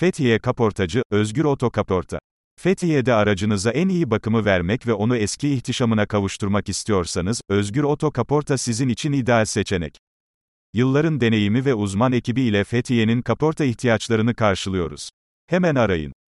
Fethiye Kaportacı, Özgür Otokaporta. Fethiye'de aracınıza en iyi bakımı vermek ve onu eski ihtişamına kavuşturmak istiyorsanız, Özgür Otokaporta sizin için ideal seçenek. Yılların deneyimi ve uzman ekibi ile Fethiye'nin kaporta ihtiyaçlarını karşılıyoruz. Hemen arayın.